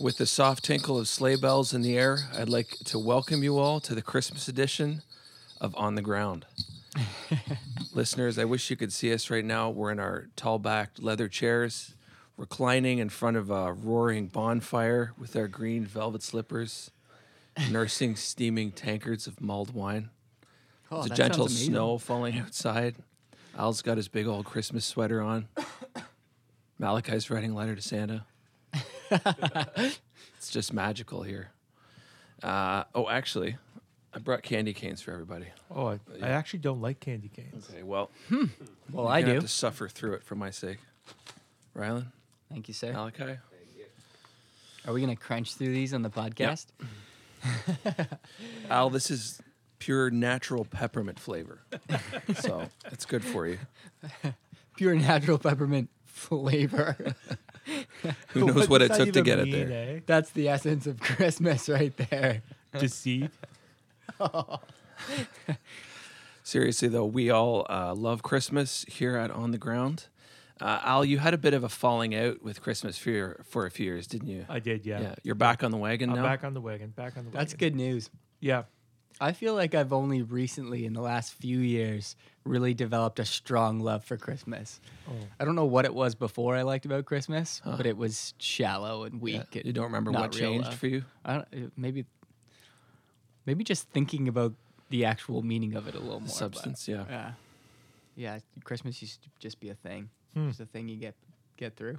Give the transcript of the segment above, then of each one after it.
With the soft tinkle of sleigh bells in the air, I'd like to welcome you all to the Christmas edition of On the Ground. Listeners, I wish you could see us right now. We're in our tall backed leather chairs, reclining in front of a roaring bonfire with our green velvet slippers, nursing steaming tankards of mulled wine. Oh, There's a gentle snow falling outside. Al's got his big old Christmas sweater on. Malachi's writing a letter to Santa. it's just magical here. Uh, oh, actually, I brought candy canes for everybody. Oh, I, I actually don't like candy canes. Okay, well, Well, I gonna do. have to suffer through it for my sake. Rylan, Thank you, sir. Malachi, Are we gonna crunch through these on the podcast? Al, this is pure natural peppermint flavor, so it's good for you. Pure natural peppermint flavor. Who knows what, does it took to even get it there? eh? That's the essence of Christmas right there. Deceit. Seriously, though, we all uh, love Christmas here at On the Ground. Uh, Al, you had a bit of a falling out with Christmas for for a few years, didn't you? I did, yeah. yeah, you're back on the wagon I'm now. back on the wagon. Back on the wagon. That's good news. Yeah. I feel like I've only recently, in the last few years, really developed a strong love for Christmas. Oh. I don't know what it was before I liked about Christmas, but it was shallow and Yeah, weak. and you don't remember what changed for you? I don't, maybe, maybe just thinking about the actual meaning of it a little more. but- substance, yeah. Yeah, yeah. Christmas used to just be a thing. Hmm. Just a thing you get get through.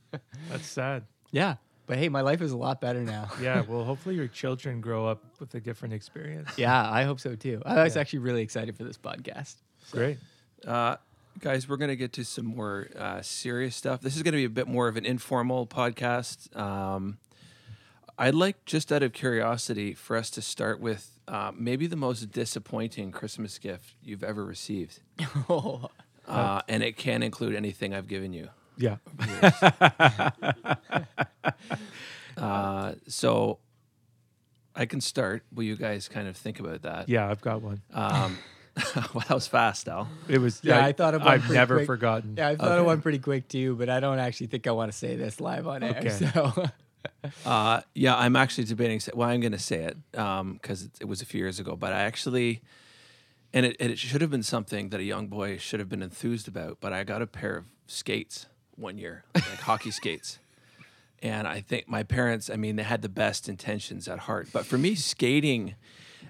That's sad. yeah, but hey, my life is a lot better now. Yeah. Well, hopefully your children grow up with a different experience. yeah, I hope so too. I was Yeah. actually really excited for this podcast. Great. Uh, guys, we're going to get to some more uh, serious stuff. This is going to be a bit more of an informal podcast. Um, I'd like, just out of curiosity, for us to start with uh, maybe the most disappointing Christmas gift you've ever received. oh, Uh, and it can include anything I've given you. Yeah. Uh, so I can start. Will you guys kind of think about that? Yeah, I've got one. Um, well, that was fast, Al. It was. Yeah, I thought of one I've pretty never quick. forgotten. Yeah, I thought Okay. of one pretty quick too, but I don't actually think I want to say this live on air. Okay. So Uh, yeah, I'm actually debating. Well, I'm going to say it because it, it was a few years ago, but I actually, and it, and it should have been something that a young boy should have been enthused about. But I got a pair of skates one year, like hockey skates, and I think my parents. I mean, they had the best intentions at heart, but for me, skating.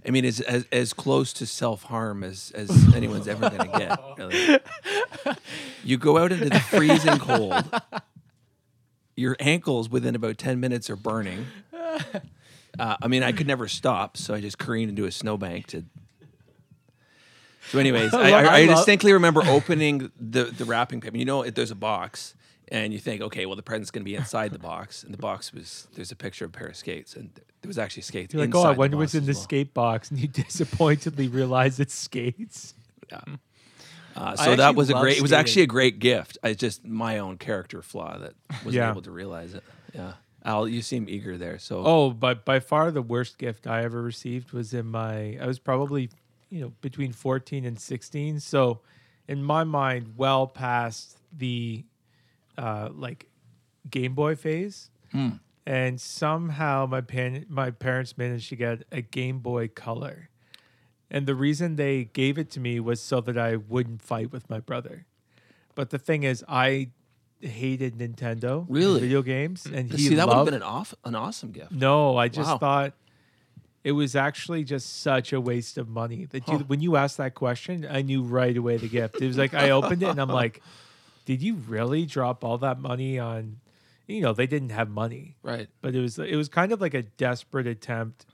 I mean, is as, as close to self harm as, as anyone's ever going to get. Really. You go out into the freezing cold. Your ankles within about 10 minutes are burning. Uh, I mean, I could never stop, so I just careened into a snowbank to. So, anyways, I, I I, distinctly remember opening the, the wrapping paper. You know, if there's a box, and you think, okay, well, the present's going to be inside the box, and the box was there's a picture of a pair of skates, and there was actually skates. You're like, oh, I wonder what's in the well. skate box, and you disappointedly realize it's skates. Yeah. Uh, so that was a great. It was actually a great gift. I just my own character flaw that wasn't Yeah. able to realize it. Yeah, Al, you seem eager there. So Oh, but by far the worst gift I ever received was in my. I was probably, you know, between fourteen and sixteen. So, in my mind, well past the, uh, like, Game Boy phase. And somehow my pan- my parents managed to get a Game Boy Color, and the reason they gave it to me was so that I wouldn't fight with my brother. But the thing is, I hated Nintendo Really? video games, and he see, that would have been an off, an awesome gift. no, I just Wow. thought it was actually just such a waste of money. That you, Huh. when you asked that question, I knew right away the gift. It was like I opened it and I'm like, "Did you really drop all that money on?" You know, they didn't have money, Right. but it was it was kind of like a desperate attempt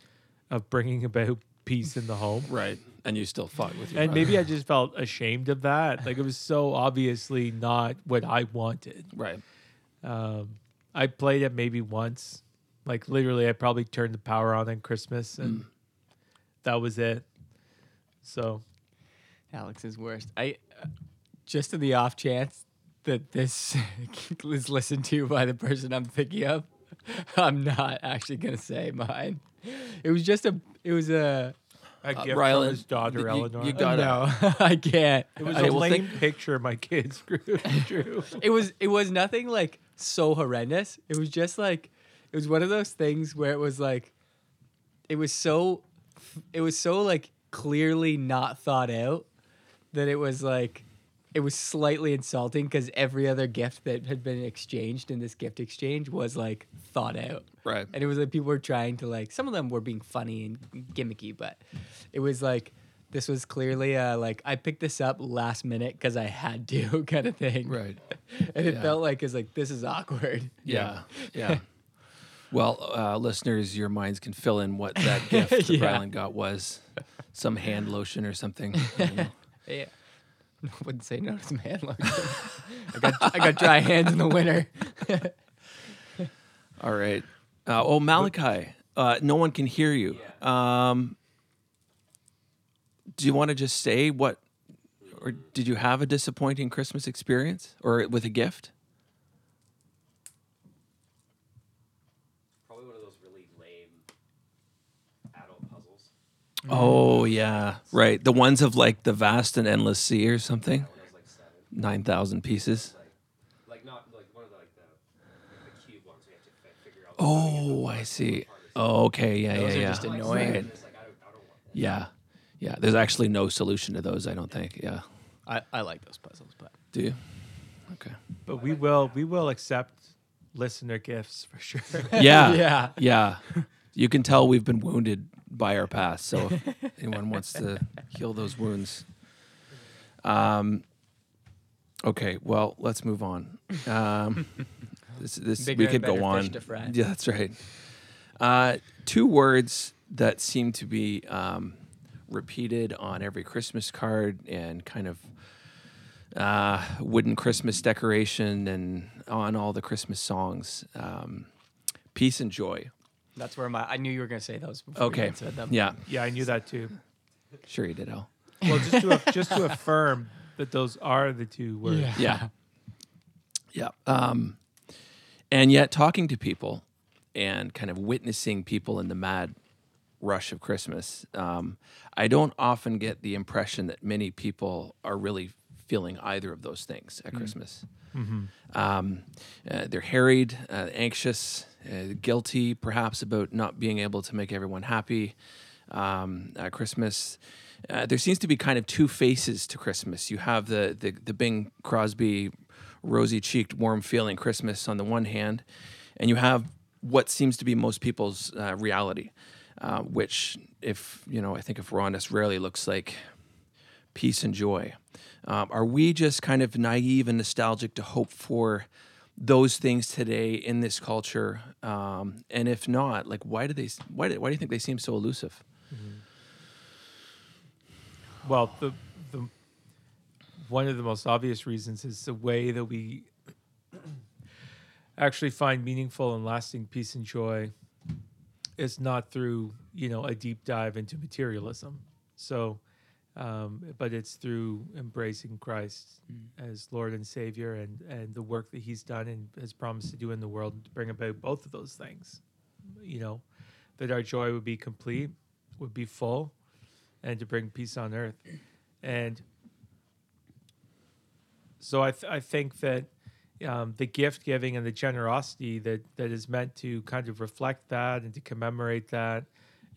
of bringing about peace in the home. Right. And you still fought with your And brother. maybe I just felt ashamed of that. Like it was so obviously not what I wanted. right. Um, I played it maybe once. Like literally, I probably turned the power on on Christmas, and Mm. that was it. So Alex is worst. I uh, just in the off chance that this is listened to by the person I'm thinking of, I'm not actually gonna say mine. It was just a. It was a. a gift Rylan, from his daughter you- Eleanor. you got- Gotta- no, I can't. it was Okay, a well, lame think- picture my kids drew. it was it was nothing like so horrendous. It was just like it was one of those things where it was like, it was so, it was so like clearly not thought out that it was like, it was slightly insulting because every other gift that had been exchanged in this gift exchange was like thought out. Right. And it was like people were trying to like some of them were being funny and gimmicky, but it was like this was clearly uh like I picked this up last minute because I had to kind of thing. Right. And it Yeah. felt like it's like this is awkward. Yeah. Yeah. Well, uh, listeners, your minds can fill in what that gift that Yeah. Rylan got was. Some hand lotion or something. I. Yeah. I wouldn't say no to some hand lotion. I got I got dry hands in the winter. All right. Uh, oh, Malachi, uh, no one can hear you. Um, do you want to just say what, or did you have a disappointing Christmas experience or with a gift? Probably one of those really lame adult puzzles. Oh, yeah. Right. The ones of like the vast and endless sea or something, One of those like seven. 9,000 pieces. Like not like one of the like the, the cube ones. We have to fi- figure out. Oh, I see. Oh, okay. Yeah, Those yeah, are yeah. just annoying. Right. It's like I don't, I don't want that. Yeah. Yeah. There's actually no solution to those, I don't think. Yeah. I, I like those puzzles, but Do you? Okay. But we will we will accept listener gifts for sure. Yeah. Yeah. Yeah. You can tell we've been wounded by our past. So if anyone wants to heal those wounds. Um, okay. Well, let's move on. Um, this, this Bigger we and could go on. fish to. Yeah, that's right. Uh, two words that seem to be um, repeated on every Christmas card and kind of uh, wooden Christmas decoration and on all the Christmas songs. Um, peace and joy. that's where my I knew you were gonna say those. Before Okay. had said them. Yeah. yeah, I knew that too. Sure, you did, Al. Well, just to just to affirm that those are the two words. Yeah. Yeah. Yeah. Um, and yet, talking to people and kind of witnessing people in the mad rush of Christmas, um, I don't often get the impression that many people are really feeling either of those things at Christmas. Um, uh, they're harried, uh, anxious, uh, guilty, perhaps about not being able to make everyone happy um, at Christmas. Uh, there seems to be kind of two faces to Christmas. You have the the, the Bing Crosby, rosy-cheeked, warm-feeling Christmas on the one hand, and you have what seems to be most people's uh, reality, uh, which, if you know, I think if we're honest, rarely looks like peace and joy. Um, are we just kind of naive and nostalgic to hope for those things today in this culture? Um, and if not, like, why do they? Why do, why do you think they seem so elusive? Well, the the one of the most obvious reasons is the way that we actually find meaningful and lasting peace and joy is not through you know a deep dive into materialism. So, um, but it's through embracing Christ as Lord and Savior and and the work that He's done and has promised to do in the world to bring about both of those things. You know, that our joy would be complete, would be full, and to bring peace on earth. And so I, th- I think that um, the gift giving and the generosity that, that is meant to kind of reflect that and to commemorate that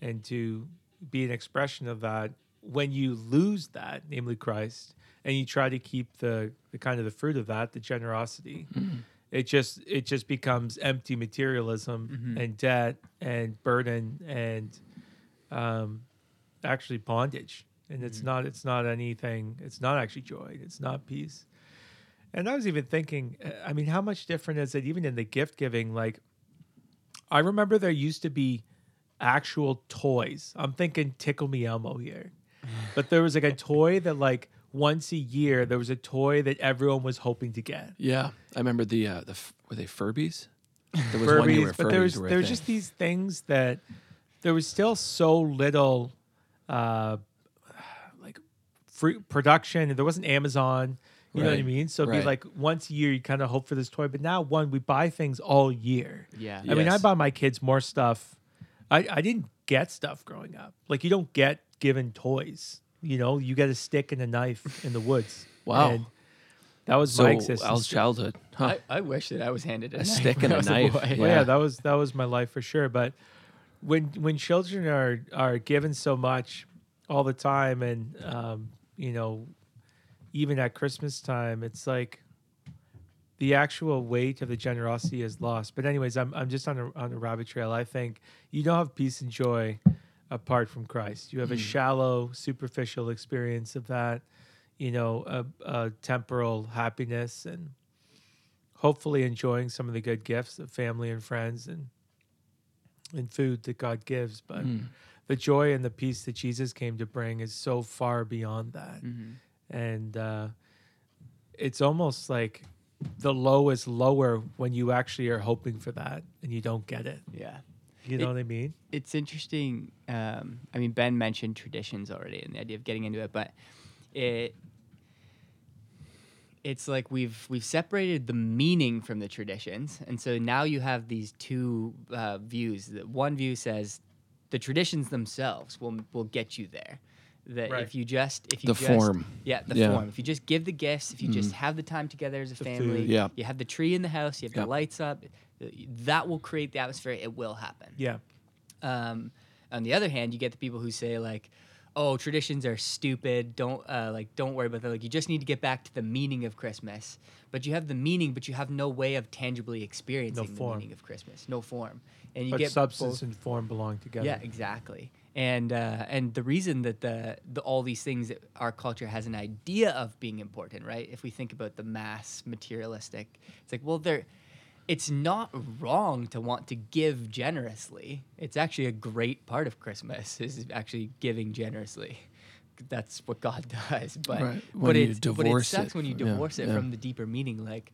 and to be an expression of that when you lose that, namely Christ, and you try to keep the, the kind of the fruit of that, the generosity, mm-hmm. it just it just becomes empty materialism mm-hmm. and debt and burden and um, actually bondage. And it's mm-hmm. not it's not anything it's not actually joy it's not peace. And i was even thinking i mean how much different is it even in the gift giving? Like i remember there used to be actual toys. I'm thinking tickle me elmo here but there was like a toy that like once a year there was a toy that everyone was hoping to get Yeah, I remember the uh, the f- were they Furbies? There was one year where Furbies, but there was were a there was thing. just these things that there was still so little uh like free production and there wasn't Amazon. You know what I Right, mean? So it'd right. be like once a year you kind of hope for this toy, but now one we buy things all year. Yeah. I mean, I Yes. buy my kids more stuff. I, I didn't get stuff growing up. Like you don't get given toys. You know, you get a stick and a knife in the woods. Wow. And That was So my Al's childhood, huh? I, I wish that I was handed a, A knife stick and a was knife, boy. Well, Yeah. yeah, that was that was my life for sure. But when when children are are given so much all the time, and um, you know, even at Christmas time, it's like the actual weight of the generosity is lost. But anyways, I'm I'm just on a on a rabbit trail. I think you don't have peace and joy apart from Christ. You have a shallow, superficial experience of that. You know, a, a temporal happiness and hopefully enjoying some of the good gifts of family and friends and and food that God gives. But Hmm. the joy and the peace that Jesus came to bring is so far beyond that. Mhm. And uh, it's almost like the low is lower when you actually are hoping for that and you don't get it. Yeah. You know It- what I mean? it's interesting. Um, I mean, Ben mentioned traditions already and the idea of getting into it, but it it's like we've we've separated the meaning from the traditions, and so now you have these two uh, views. That one view says the traditions themselves will will get you there. That Right. if you just if you The just, form. yeah, the Yeah. form. If you just give the gifts, if you just have the time together as a The family, food. Yeah. you have the tree in the house, you have Yeah. the lights up, that will create the atmosphere. It will happen. Yeah. Um, on the other hand, you get the people who say like, "Oh, traditions are stupid. Don't uh, like don't worry about that. Like you just need to get back to the meaning of Christmas." But you have the meaning, but you have no way of tangibly experiencing the form. meaning of Christmas. No form, and you But get substance both- and form belong together. yeah, exactly. And uh, and the reason that the, the all these things that our culture has an idea of being important, right? If we think about the mass materialistic, it's like, well, they're it's not wrong to want to give generously. It's actually a great part of Christmas is actually giving generously. That's what God does. But Right. but it's but it sucks it. when you Yeah, divorce it yeah. from the deeper meaning. Like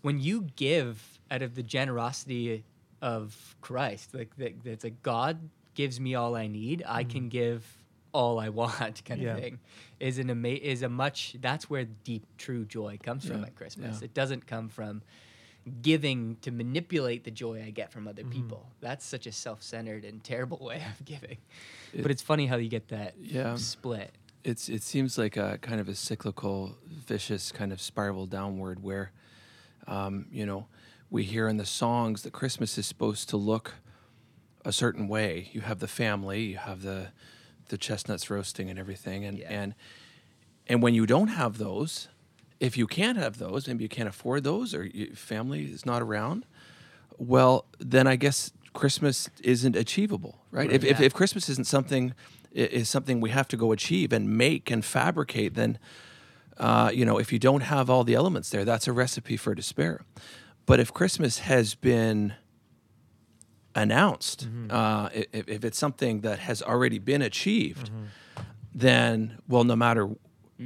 when you give out of the generosity of Christ, like that, that's like God gives me all I need. I can give all I want, kind Mm. Yeah. of thing. Is an ama- is a much. That's where deep, true joy comes from at Christmas. yeah. It doesn't come from giving to manipulate the joy I get from Mm-hmm. other people. That's such a self-centered and terrible way of giving. It- but it's funny how you get that Yeah. split. it's it seems like a kind of a cyclical, vicious kind of spiral downward where, um, you know, we hear in the songs that Christmas is supposed to look a certain way. You have the family, you have the the chestnuts roasting and everything, and Yeah. and and when you don't have those, if you can't have those, maybe you can't afford those, or your family is not around. Well, then I guess Christmas isn't achievable, right? If, if Yeah. if Christmas isn't something is something we have to go achieve and make and fabricate, then uh, you know if you don't have all the elements there, that's a recipe for despair. But if Christmas has been announced, uh, if, if it's something that has already been achieved, then well, no matter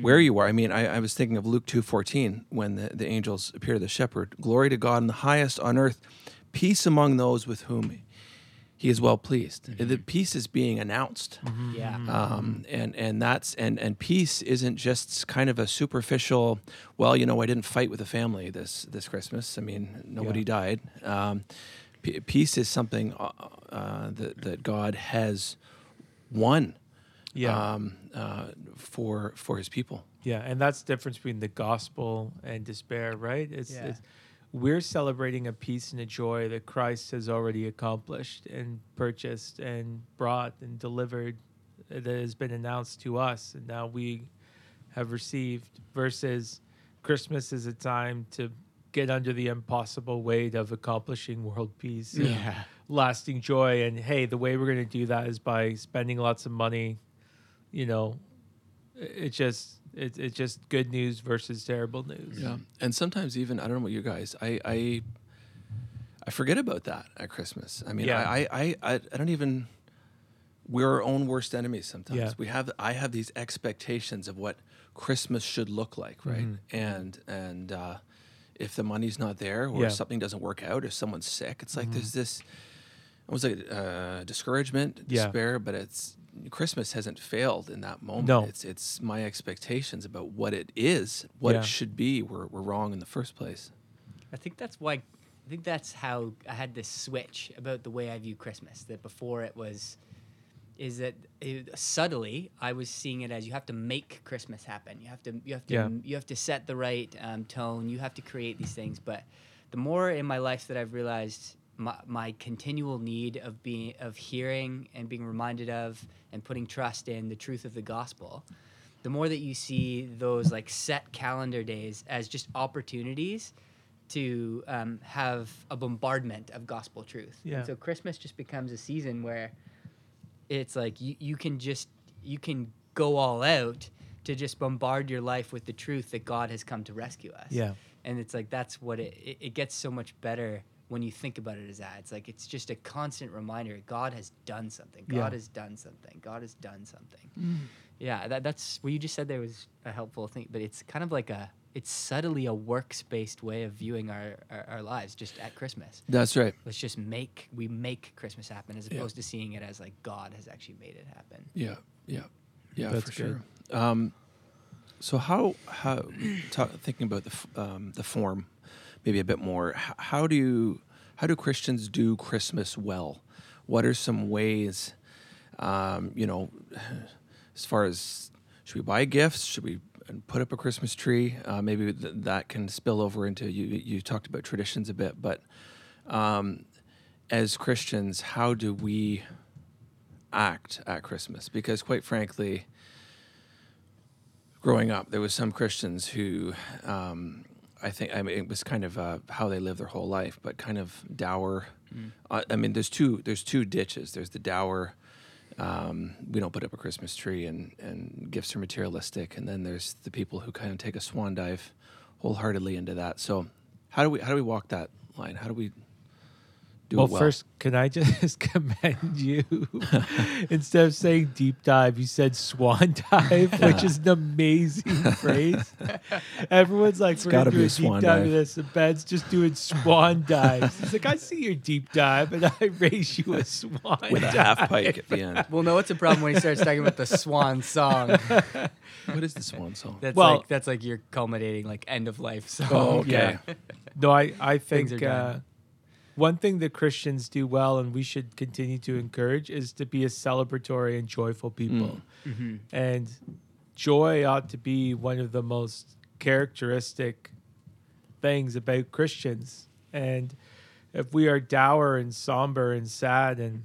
where you are. I mean, I, I was thinking of Luke two fourteen when the, the angels appear to the shepherd. Glory to God in the highest on earth, peace among those with whom He is well pleased. The peace is being announced. Yeah. Um, and and that's and and peace isn't just kind of a superficial. Well, you know, I didn't fight with the family this this Christmas. I mean, nobody died. Um, p- peace is something uh, uh, that that God has won. Yeah. Um, uh, for for His people. Yeah, and that's the difference between the gospel and despair, right? It's, Yeah. it's we're celebrating a peace and a joy that Christ has already accomplished and purchased and brought and delivered uh, that has been announced to us and now we have received versus Christmas is a time to get under the impossible weight of accomplishing world peace. and Yeah. Lasting joy and hey, the way we're going to do that is by spending lots of money, you know, it's just it, it's just good news versus terrible news. Yeah, and sometimes even I don't know about you guys. I I, I forget about that at Christmas. I mean, Yeah. I, I, I I don't even. We're our own worst enemies sometimes. Yeah. We have I have these expectations of what Christmas should look like, right? Mm-hmm. And and uh, if the money's not there, or Yeah. Mm-hmm. something doesn't work out, or someone's sick, it's like there's this. Almost like uh, discouragement, Yeah. despair, but it's Christmas hasn't failed in that moment. No. It's it's my expectations about what it is, what Yeah. it should be, were, were wrong in the first place. I think that's why. I think that's how I had this switch about the way I view Christmas. That before it was, is that it, subtly I was seeing it as you have to make Christmas happen. You have to you have to Yeah. you have to set the right um, tone. You have to create these things. But the more in my life that I've realized my, my continual need of being of hearing and being reminded of and putting trust in the truth of the gospel, the more that you see those like set calendar days as just opportunities to um, have a bombardment of gospel truth. Yeah. And so Christmas just becomes a season where it's like you, you can just you can go all out to just bombard your life with the truth that God has come to rescue us. Yeah. And it's like that's what it, it, it gets so much better when you think about it as that. It's like it's just a constant reminder God has done something. God Yeah. has done something. God has done something. Yeah, that, that's what you just said there was a helpful thing, but it's kind of like a it's subtly a works based way of viewing our, our, our lives just at Christmas. That's right. Let's just make we make Christmas happen as Yeah. opposed to seeing it as like God has actually made it happen. Yeah, yeah, yeah, That's for sure. Um, so how how ta thinking about the f- um, the form, maybe a bit more. How do how do Christians do Christmas well? What are some ways, um, you know, as far as should we buy gifts? Should we put up a Christmas tree? Uh, maybe th- that can spill over into you. You talked about traditions a bit, but um, as Christians, how do we act at Christmas? Because quite frankly, growing up, there was some Christians who, um, I think, I mean, it was kind of uh, how they live their whole life, but kind of dour. Uh, I mean, there's two there's two ditches. There's the dour. Um, we don't put up a Christmas tree, and and gifts are materialistic. And then there's the people who kind of take a swan dive, wholeheartedly into that. So, how do we how do we walk that line? How do we do well, it well? first, can I just commend you? Instead of saying deep dive, you said swan dive, which is an amazing phrase. Everyone's like, we're gotta gonna do a a deep swan dive dive. of this, and Ben's just doing swan dives. He's like, I see your deep dive, and I raise you a swan with a half pike at the end. Well, no, it's a problem when he starts talking about the swan song. What is the swan song? That's Well- like that's like your culminating like end of life song. Oh, okay. Yeah. No, I, I Things think are uh, done. One thing that Christians do well and we should continue to encourage is to be a celebratory and joyful people. Mm-hmm. And joy ought to be one of the most characteristic things about Christians. And if we are dour and somber and sad and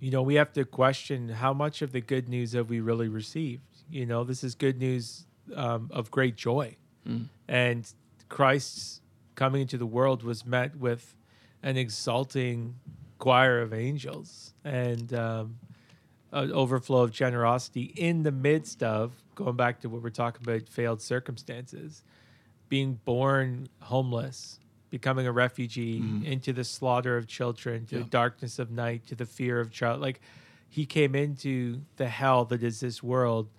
you know, we have to question how much of the good news have we really received. You know, this is good news um, of great joy. And Christ's coming into the world was met with an exalting choir of angels and um, an overflow of generosity in the midst of, going back to what we're talking about, failed circumstances, being born homeless, becoming a refugee, into the slaughter of children, to Yeah. the darkness of night, to the fear of child. Like he came into the hell that is this world,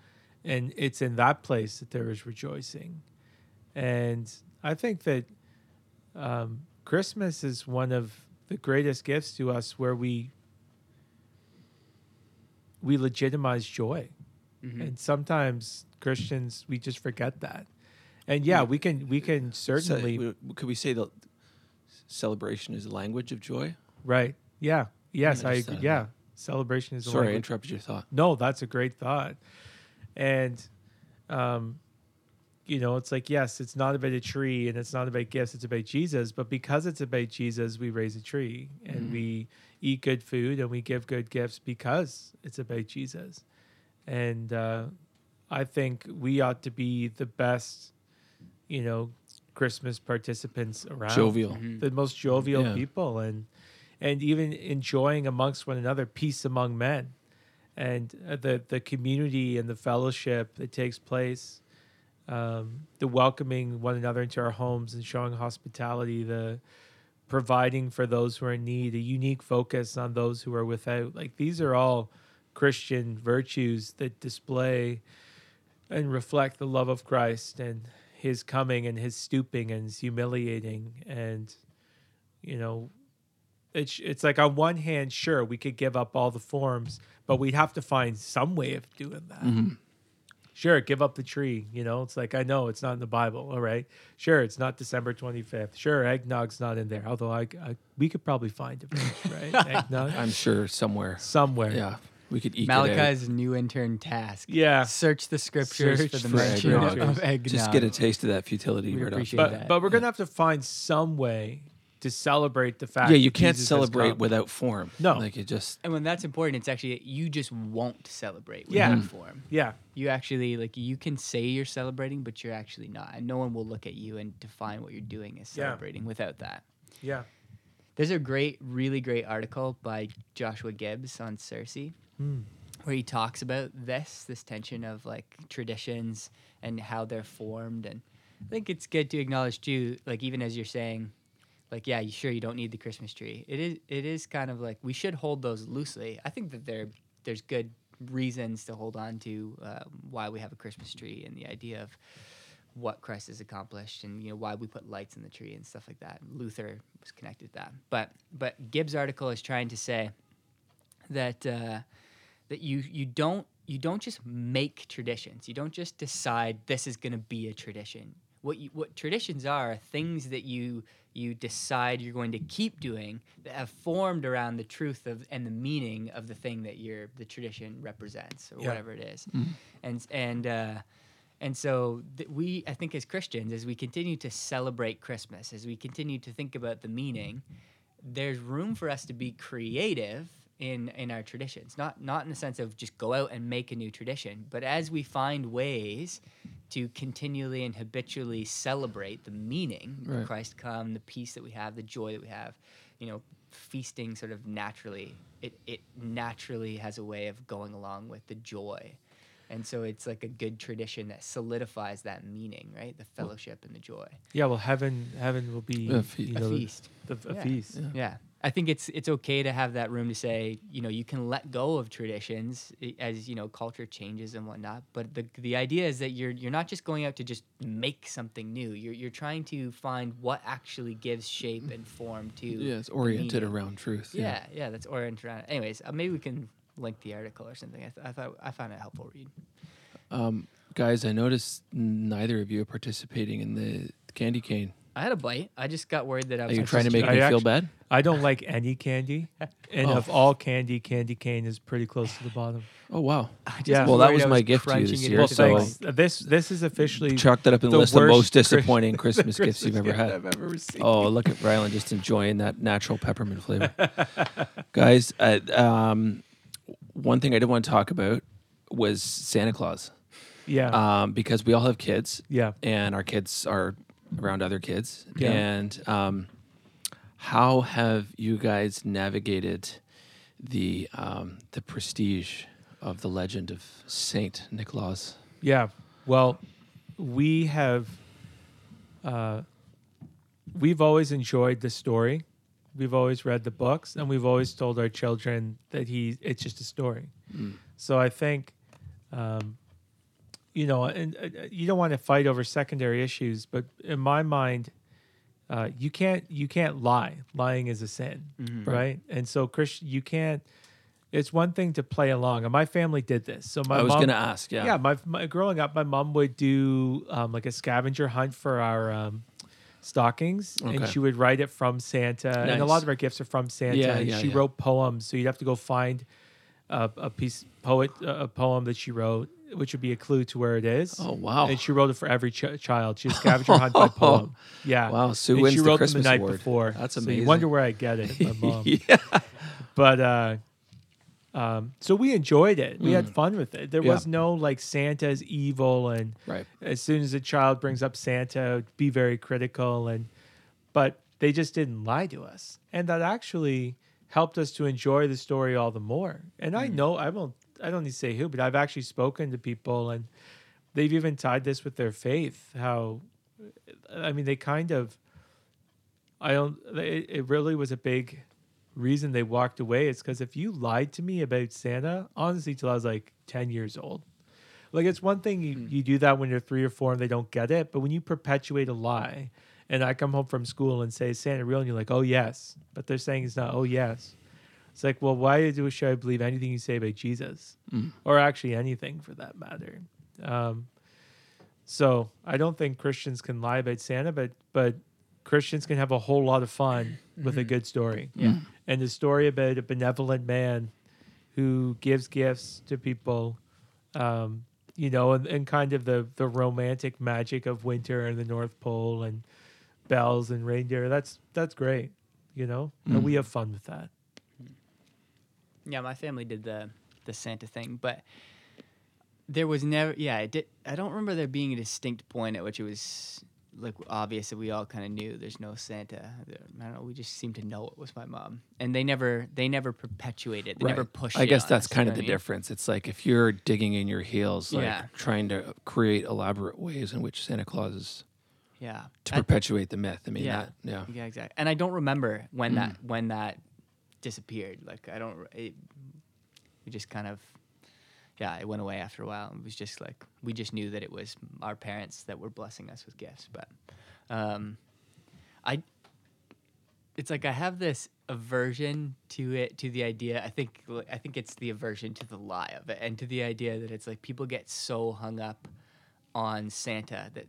and it's in that place that there is rejoicing. And I think that um, Christmas is one of the greatest gifts to us where we we legitimize joy. Mm-hmm. And sometimes Christians we just forget that. And yeah, we can we can certainly So, could we say that celebration is a language of joy? right. Yeah. Yes, I I agree. Yeah. Celebration is a language. Sorry, I interrupted your thought. No, that's a great thought. And um you know, it's like yes, it's not about a tree and it's not about gifts, it's about Jesus, but because it's about Jesus, we raise a tree and we eat good food and we give good gifts because it's about Jesus. And uh I think we ought to be the best, you know, Christmas participants around Jovial. Mm-hmm. the most jovial Yeah. people and and even enjoying amongst one another peace among men and uh, the the community and the fellowship that takes place um, the welcoming one another into our homes and showing hospitality the providing for those who are in need a unique focus on those who are without. Like these are all christian virtues that display and reflect the love of Christ and his coming and his stooping and his humiliating. And you know it's it's like on one hand sure we could give up all the forms but we'd have to find some way of doing that sure give up the tree you know it's like i know it's not in the bible all right sure it's not december 25th sure eggnog's not in there although i, I we could probably find it right eggnog I'm sure somewhere. somewhere Yeah. We could eke it. Malachi's new intern task. Yeah. Search the scriptures Search for the for mention eggnog. of eggnog. Just get a taste of that futility We right off. appreciate But that. but we're gonna have to find some way to celebrate the fact. Yeah, you can't Jesus has celebrate come. without form. No. like it just. And when that's important, it's actually you just won't celebrate with Yeah. that form. Yeah, You actually like you can say you're celebrating, but you're actually not, and no one will look at you and define what you're doing as Yeah. celebrating without that. yeah. There's a great, really great article by Joshua Gibbs on CiRCE, Hmm. where he talks about this, this tension of like traditions and how they're formed. And I think it's good to acknowledge too, like even as you're saying, like yeah, you sure you don't need the Christmas tree. It is, it is kind of like we should hold those loosely. I think that there, there's good reasons to hold on to uh, why we have a Christmas tree and the idea of what Christ has accomplished and you know why we put lights in the tree and stuff like that. Luther was connected to that. But but Gibbs' article is trying to say that uh, that you you don't you don't just make traditions. You don't just decide this is going to be a tradition. What you, what traditions are, are things that you you decide you're going to keep doing that have formed around the truth of and the meaning of the thing that your the tradition represents or Yeah. whatever it is. And and uh, and so th- we, I think, as Christians, as we continue to celebrate Christmas, as we continue to think about the meaning, there's room for us to be creative in in our traditions. Not not in the sense of just go out and make a new tradition, but as we find ways to continually and habitually celebrate the meaning of Christ come, the peace that we have, the joy that we have, you know, feasting sort of naturally. It it naturally has a way of going along with the joy. And so it's like a good tradition that solidifies that meaning, right? The fellowship and the joy. Yeah, well, heaven, heaven will be A fe- you A feast. The, a Yeah. feast. Yeah. Yeah. I think it's it's okay to have that room to say, you know, you can let go of traditions as, you know, culture changes and whatnot. But the the idea is that you're you're not just going out to just make something new. You're you're trying to find what actually gives shape and form to Yeah, it's oriented around truth. Yeah, yeah, that's oriented around. Anyways, uh, maybe we can link the article or something. I, th- I thought I found it helpful read. Um, guys, I noticed neither of you are participating in the candy cane. I had a bite. I just got worried that I Are was. you just trying to make I me feel actu- bad? I don't like any candy, and Oh. of all candy, candy cane is pretty close to the bottom. Oh wow! I just Yeah. Well, that worried was I my gift to you crunching this it year, Well, into so- thanks. This this is officially Chalk that up in the, the list of most worst Christ- disappointing Christmas gifts you've ever had. I've ever received. Oh, look at Rylan just enjoying that natural peppermint flavor. Guys, uh, um, one thing I did want to talk about was Santa Claus yeah, um, because we all have kids yeah. and our kids are around other kids. Yeah. And um, how have you guys navigated the um, the prestige of the legend of Saint Nicholas? Yeah. Well, we have uh, we've always enjoyed the story. We've always read the books and we've always told our children that he it's just a story. So I think um, you know, and uh, you don't want to fight over secondary issues, but in my mind uh, you can't you can't lie. Lying is a sin, right? And so Christian, you can't. It's one thing to play along, and my family did this. So my I was going to ask. Yeah. yeah, my, my growing up, my mom would do um, like a scavenger hunt for our um, stockings, and she would write it from Santa. And a lot of our gifts are from Santa. Yeah, and yeah, she yeah. wrote poems, so you'd have to go find a, a piece poet a poem that she wrote, which would be a clue to where it is. Oh wow! And she wrote it for every ch- child. She scavenger hunt by poem. Yeah. Wow, Sue and wins she the wrote Christmas them the night award. before. That's So amazing. you wonder where I get it. My mom. yeah. But uh, um, so we enjoyed it. We had fun with it. There Mm. Yeah. was no like Santa's evil, and Right. as soon as a child brings up Santa, be very critical, and but they just didn't lie to us, and that actually helped us to enjoy the story all the more. And Mm. I know I won't. I don't need to say who, but I've actually spoken to people, and they've even tied this with their faith. How, I mean, they kind of. I don't. It, it really was a big reason they walked away. It's because if you lied to me about Santa, honestly, till I was like ten years old, like it's one thing you, hmm. you do that when you're three or four and they don't get it, but when you perpetuate a lie, and I come home from school and say "Is Santa real, and you're like, oh yes, but they're saying it's not. Oh yes. It's like, well, why do should I believe anything you say about Jesus, or actually anything for that matter? Um, so I don't think Christians can lie about Santa, but but Christians can have a whole lot of fun with a good story. Yeah. And the story about a benevolent man who gives gifts to people. Um, you know, and, and kind of the the romantic magic of winter and the North Pole and bells and reindeer. That's that's great. You know, and we have fun with that. Yeah, my family did the the Santa thing, but there was never. Yeah, it did. I don't remember there being a distinct point at which it was like obvious that we all kind of knew there's no Santa. I don't know. We just seemed to know it was my mom, and they never they never perpetuated. They never Right. pushed. I guess that's us, kind of the I mean? difference. It's like if you're digging in your heels, like Yeah. trying to create elaborate ways in which Santa Claus is Yeah. to I- perpetuate the myth. I mean, Yeah. that, yeah. Yeah, exactly. And I don't remember when that Mm. when that disappeared. Like I don't. It, we just kind of. Yeah, it went away after a while. It was just like we just knew that it was our parents that were blessing us with gifts. But, um, I. It's like I have this aversion to it, to the idea. I think I think it's the aversion to the lie of it, and to the idea that it's like people get so hung up on Santa that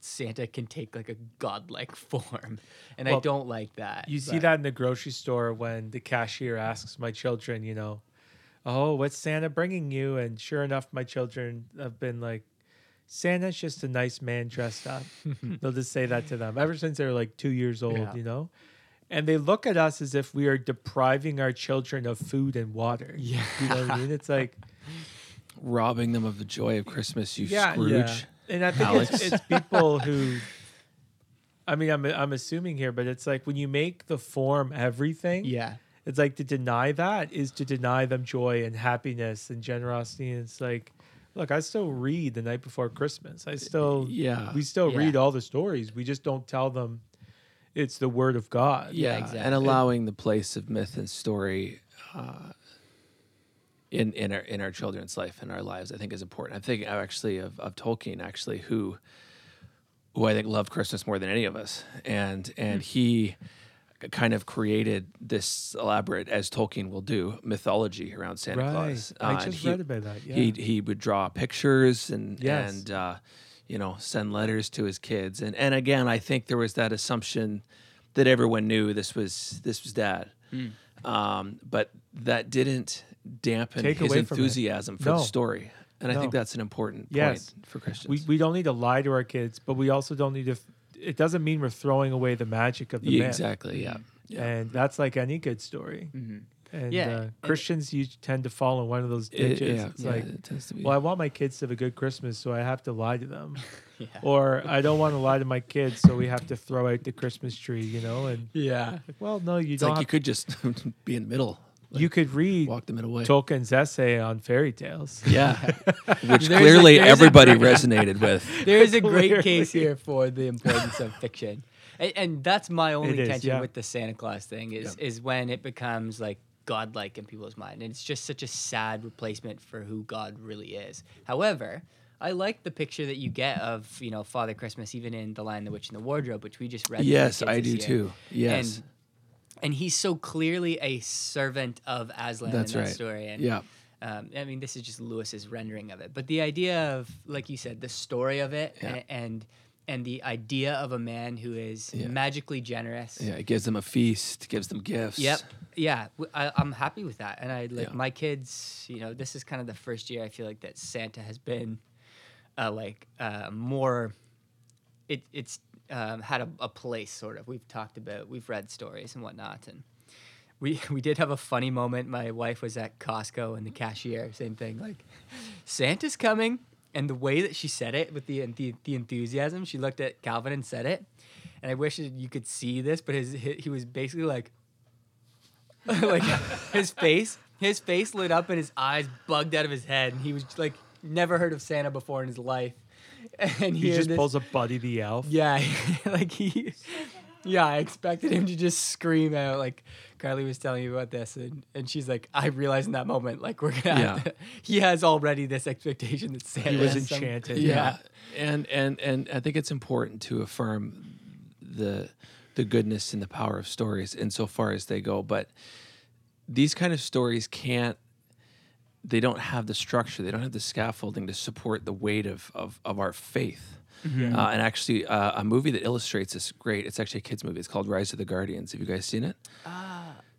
Santa can take like a godlike form, and I don't like that. You see that in the grocery store when the cashier asks my children, you know, oh, what's Santa bringing you? And sure enough, my children have been like, Santa's just a nice man dressed up. They'll just say that to them ever since they're like two years old, Yeah. you know? And they look at us as if we are depriving our children of food and water. Yeah. You know what I mean? It's like, Robbing them of the joy of Christmas, you yeah, Scrooge. yeah. And I think it's, it's people who, I mean, I'm, I'm assuming here, but it's like when you make the form everything, Yeah, It's like to deny that is to deny them joy and happiness and generosity. And it's like, look, I still read the night before Christmas. I still, Yeah. we still Yeah. read all the stories. We just don't tell them it's the word of God. Yeah, And exactly. And allowing the place of myth and story uh, in in our in our children's life and our lives, I think is important. I'm thinking actually of, of Tolkien, actually, who who I think loved Christmas more than any of us, and and he kind of created this elaborate, as Tolkien will do, mythology around Santa Right. Claus. I just he- read about that. Yeah. he he would draw pictures and Yes. and uh, you know send letters to his kids and and again I think there was that assumption that everyone knew this was this was dad, um, but that didn't dampen Take his away from it. enthusiasm for No. the story, and I think that's an important Yes. point for Christians. we, we don't need to lie to our kids, but we also don't need to, it doesn't mean we're throwing away the magic of the Yeah, myth. exactly, yeah, yeah. And that's like any good story. Mhm. And Yeah, uh, and- Christians, you tend to fall in one of those It- ditches. yeah, it's yeah, like, it tends to be. well, I want my kids to have a good Christmas, so I have to lie to them. yeah, or I don't want to lie to my kids, so we have to throw out the Christmas tree, you know? And yeah. like, well, no, you it's don't. like you have- could just be in the middle, you could read walk the middle way. Tolkien's essay on fairy tales. Yeah, which There's clearly a everybody great- resonated with. There is a great Clearly. case here for the importance of fiction, and, and that's my only It is, tension yeah. with the Santa Claus thing is is when it becomes like godlike in people's mind, and it's just such a sad replacement for who God really is. However. I like the picture that you get of you know Father Christmas, even in The Lion, the Witch, and the Wardrobe, which we just read. Yes, I do year. too. Yes, and and he's so clearly a servant of Aslan that's in that right. story. And yeah. um, I mean, this is just Lewis's rendering of it, but the idea of, like you said, the story of it, Yeah. a- and and the idea of a man who is Yeah. magically generous. Yeah, it gives them a feast, gives them gifts. Yep. Yeah, I, am happy with that, and I like Yeah. my kids. You know, this is kind of the first year I feel like that Santa has been, uh, like, uh, more. It it's um, had a, a place sort of. We've talked about, we've read stories and whatnot, and we we did have a funny moment. My wife was at Costco, and the cashier, same thing, like, Santa's coming, and the way that she said it with the the, the enthusiasm, she looked at Calvin and said it, and I wish you could see this, but his he, he was basically like like his face his face lit up and his eyes bugged out of his head and he was like never heard of santa before in his life and He just this- pulls a Buddy the Elf. yeah like he yeah i expected him to just scream out like carly was telling me about this and, and she's like i realized in that moment like we're gonna Yeah. to- he has already this expectation that santa He was has some- enchanted. yeah. and and and I think it's important to affirm the the goodness and the power of stories insofar as they go. But these kind of stories can't. They don't have the structure. They don't have the scaffolding to support the weight of of, of our faith. Mm-hmm. Uh, and actually, uh, a movie that illustrates this great. It's actually a kids movie. It's called Rise of the Guardians. Have you guys seen it?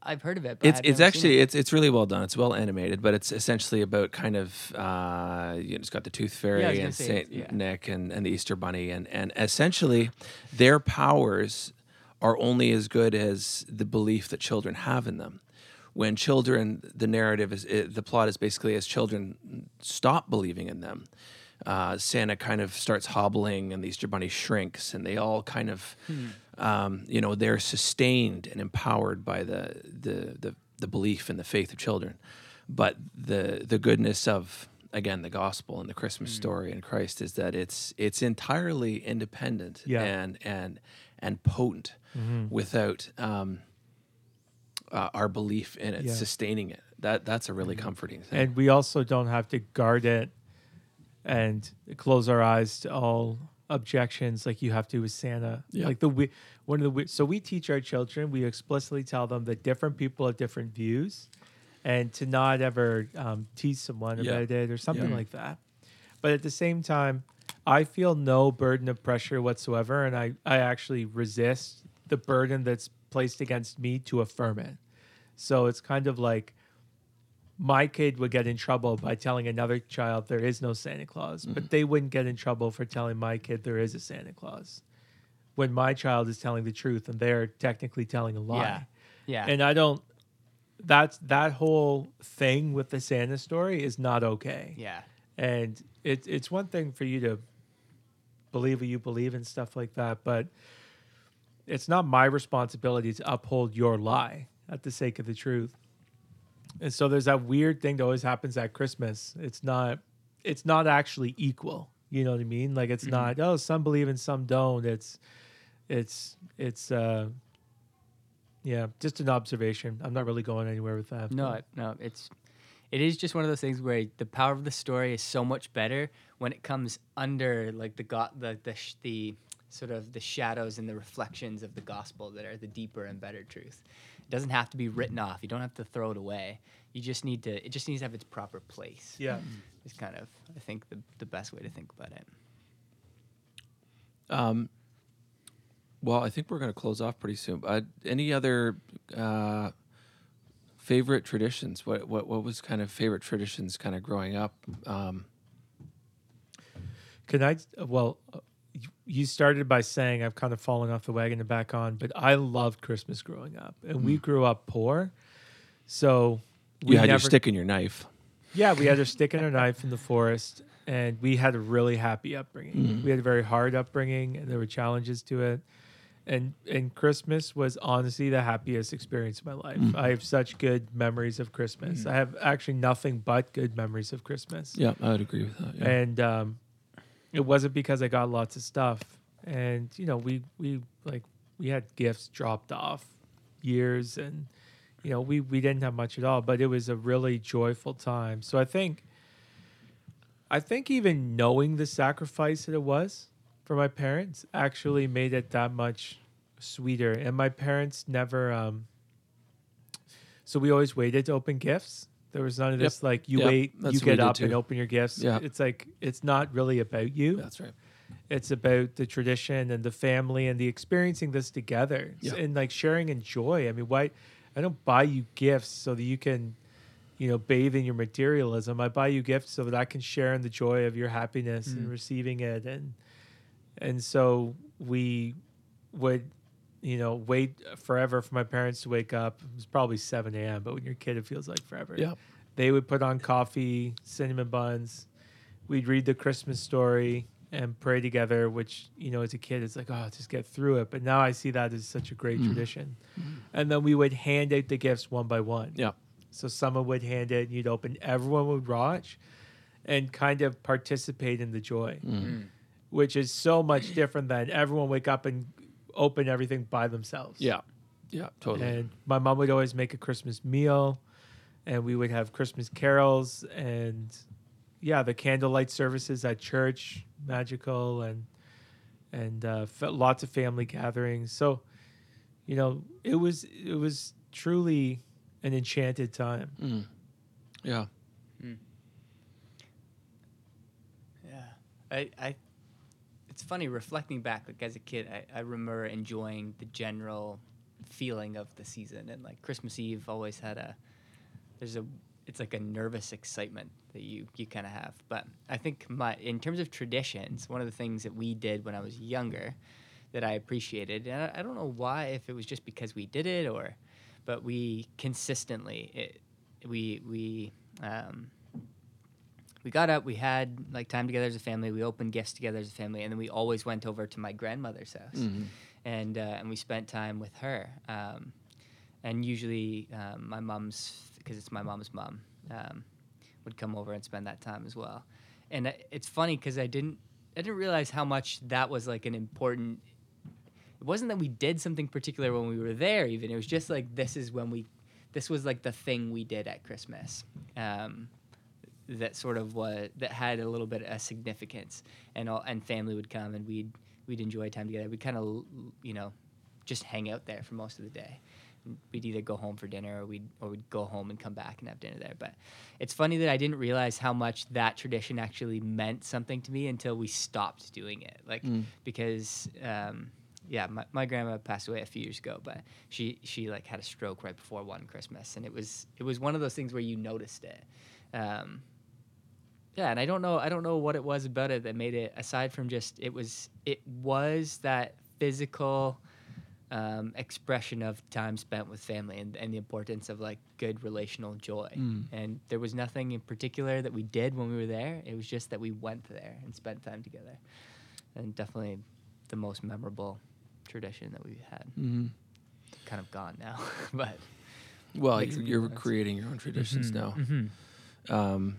I've heard of it. But It's I've it's actually it. it's it's really well done. It's well animated, but it's essentially about kind of uh, you know, it's got the Tooth Fairy Yeah, I was gonna and Saint yeah. Nick and, and the Easter Bunny, and and essentially their powers are only as good as the belief that children have in them. When children, the narrative is it, the plot is basically as children stop believing in them, uh, Santa kind of starts hobbling, and the Easter Bunny shrinks, and they all kind of, um, you know, they're sustained and empowered by the the the, the belief and the faith of children. But the the goodness of again the gospel and the Christmas story in Christ is that it's it's entirely independent Yeah. and and and potent without um, uh, our belief in it Yeah. sustaining it. That that's a really comforting thing. and we also don't have to guard it and close our eyes to all objections like you have to with Santa. Yeah. Like the we one of the we- so we teach our children. We explicitly tell them that different people have different views, and to not ever um, tease someone Yeah. about it or something Yeah. like that. But at the same time, I feel no burden of pressure whatsoever, and I I actually resist the burden that's placed against me to affirm it. So it's kind of like my kid would get in trouble by telling another child there is no Santa Claus, Mm-hmm. but they wouldn't get in trouble for telling my kid there is a Santa Claus. When my child is telling the truth and they're technically telling a lie. Yeah. Yeah. And I don't that's that whole thing with the Santa story is not okay. yeah. And it, it's one thing for you to believe what you believe and stuff like that, but it's not my responsibility to uphold your lie at the sake of the truth. And so there's that weird thing that always happens at Christmas. It's not it's not actually equal. You know what I mean? Like it's not, oh, some believe and some don't. It's it's it's uh yeah, just an observation. I'm not really going anywhere with that. No, but- no, it's it is just one of those things where the power of the story is so much better when it comes under like the got the the, sh- the sort of the shadows and the reflections of the gospel that are the deeper and better truth. It doesn't have to be written off. You don't have to throw it away. You just need to. It just needs to have its proper place. Yeah. It's kind of I think the the best way to think about it. Um, well, I think we're going to close off pretty soon. Uh, any other uh, favorite traditions? What what what was kind of favorite traditions kind of growing up? Um, Can I? Well, you- started by saying I've kind of fallen off the wagon and back on, but I loved Christmas growing up, and we mm. grew up poor, so you had your stick and your knife. Yeah, we had our stick and our knife in the forest, and we had a really happy upbringing. Mm. We had a very hard upbringing, and there were challenges to it. And and Christmas was honestly the happiest experience of my life. Mm. I have such good memories of Christmas. I have actually nothing but good memories of Christmas. Yeah, I would agree with that. Yeah. and um, it wasn't because I got lots of stuff. And you know, we we like we had gifts dropped off years, and you know, we we didn't have much at all. But it was a really joyful time. So I think, I think even knowing the sacrifice that it was for my parents actually made it that much sweeter. And my parents never. Um, so we always waited to open gifts. There was none of Yep. this like you Yep. wait, That's you get up and open your gifts. Yeah. It's like it's not really about you. That's right. It's about the tradition and the family and the experiencing this together Yeah. and like sharing and joy. I mean, why I don't buy you gifts so that you can, you know, bathe in your materialism. I buy you gifts so that I can share in the joy of your happiness and mm. receiving it and and so we would you know wait forever for my parents to wake up. It was probably 7 a.m but when you're a kid it feels like forever. Yeah. they would put on coffee cinnamon buns. We'd read the christmas story and pray together which you know as a kid it's like oh just get through it. But now i see that as such a great mm. tradition. Mm. And then we would hand out the gifts one by one. Yeah. so someone would hand it, and you'd open. Everyone would watch, and kind of participate in the joy, mm. which is so much different than everyone wake up and open everything by themselves. Yeah. Yeah. Totally. And my mom would always make a Christmas meal, and we would have Christmas carols and yeah, the candlelight services at church, magical, and and uh, lots of family gatherings. So, you know, it was it was truly an enchanted time. Mm. Yeah. Yeah, I, I, it's funny reflecting back. Like as a kid, I, I remember enjoying the general feeling of the season. And like Christmas Eve always had a there's a it's like a nervous excitement that you you kind of have. But I think my in terms of traditions, one of the things that we did when I was younger that I appreciated, and I, I don't know why, if it was just because we did it or, but we consistently it we we um, we got up, we had like time together as a family, we opened gifts together as a family, and then we always went over to my grandmother's house, and uh, and we spent time with her. Um, and usually um, my mom's because it's my mom's mom um, would come over and spend that time as well. And uh, it's funny because I didn't I didn't realize how much that was like an important. It wasn't that we did something particular when we were there. Even it was just like this is when we, this was like the thing we did at Christmas. That sort of was that had a little bit of significance, and all and family would come and we'd we'd enjoy time together. We'd kind of you know just hang out there for most of the day. We'd either go home for dinner or we'd or we'd go home and come back and have dinner there. But it's funny that I didn't realize how much that tradition actually meant something to me until we stopped doing it. Like because um, yeah, my, my grandma passed away a few years ago, but she she like had a stroke right before one Christmas, and it was it was one of those things where you noticed it. Um, yeah, and I don't know I don't know what it was about it that made it aside from just it was it was that physical um, expression of time spent with family and, and the importance of like good relational joy. And there was nothing in particular that we did when we were there. It was just that we went there and spent time together. And definitely the most memorable tradition that we've had. Mm-hmm. Kind of gone now, but Well, you're, a you're difference. creating your own traditions now. Mm-hmm. Um,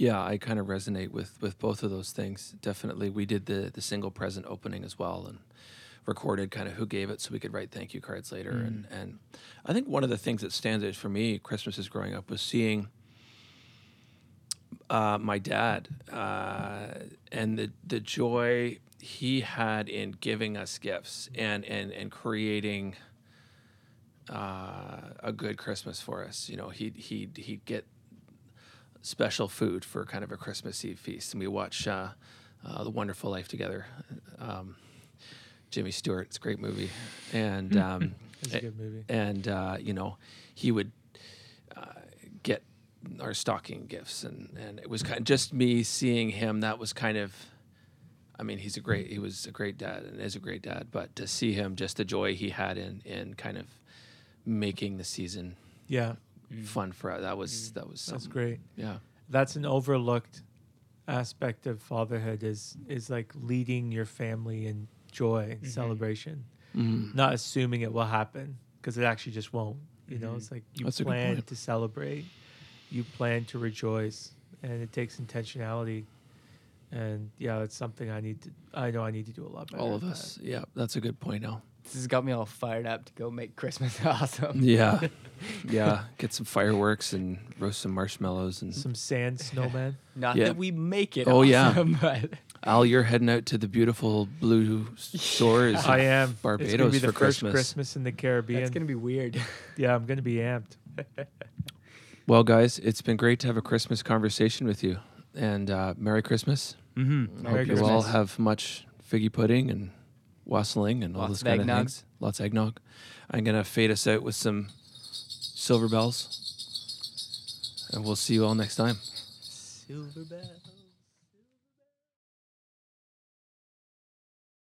yeah, I kind of resonate with with both of those things. Definitely, we did the the single present opening as well, and recorded kind of who gave it, so we could write thank you cards later. And and I think one of the things that stands out for me, Christmas is growing up, was seeing uh, my dad uh, and the the joy he had in giving us gifts and and and creating uh, a good Christmas for us. You know, he'd he'd he'd get special food for kind of a Christmas Eve feast, and we watch uh, uh, The Wonderful Life together. Um, Jimmy Stewart, it's a great movie, and um, It's a good movie. and uh, you know, he would uh, get our stocking gifts, and and it was kind of just me seeing him. That was kind of. I mean, he's a great. He was a great dad, and is a great dad. But to see him, just the joy he had in in kind of making the season Yeah, fun for us. That was that was that's great. Yeah. That's an overlooked aspect of fatherhood is is like leading your family in joy and celebration, Mhm. not assuming it will happen because it actually just won't. You know, Mhm. it's like you That's plan to celebrate, you plan to rejoice, and it takes intentionality. And yeah, it's something I need to. I know I need to do a lot better. All of us. Yeah, that's a good point. Now. This has got me all fired up to go make Christmas awesome. Yeah, yeah. Get some fireworks and roast some marshmallows and. Some sand snowmen. Not Yeah. that we make it Oh, yeah. awesome, but Al, you're heading out to the beautiful blue shores. I of am. it's gonna Barbados be the for first Christmas. Christmas in the Caribbean. it's gonna be weird. yeah, I'm gonna be amped. Well, guys, it's been great to have a Christmas conversation with you, and uh, Merry Christmas. mm-hmm. I Merry hope you all Christmas. have much figgy pudding and wassailing and all Lots of kind of things. Lots of eggnog. I'm gonna fade us out with some silver bells, and we'll see you all next time. Silver bell.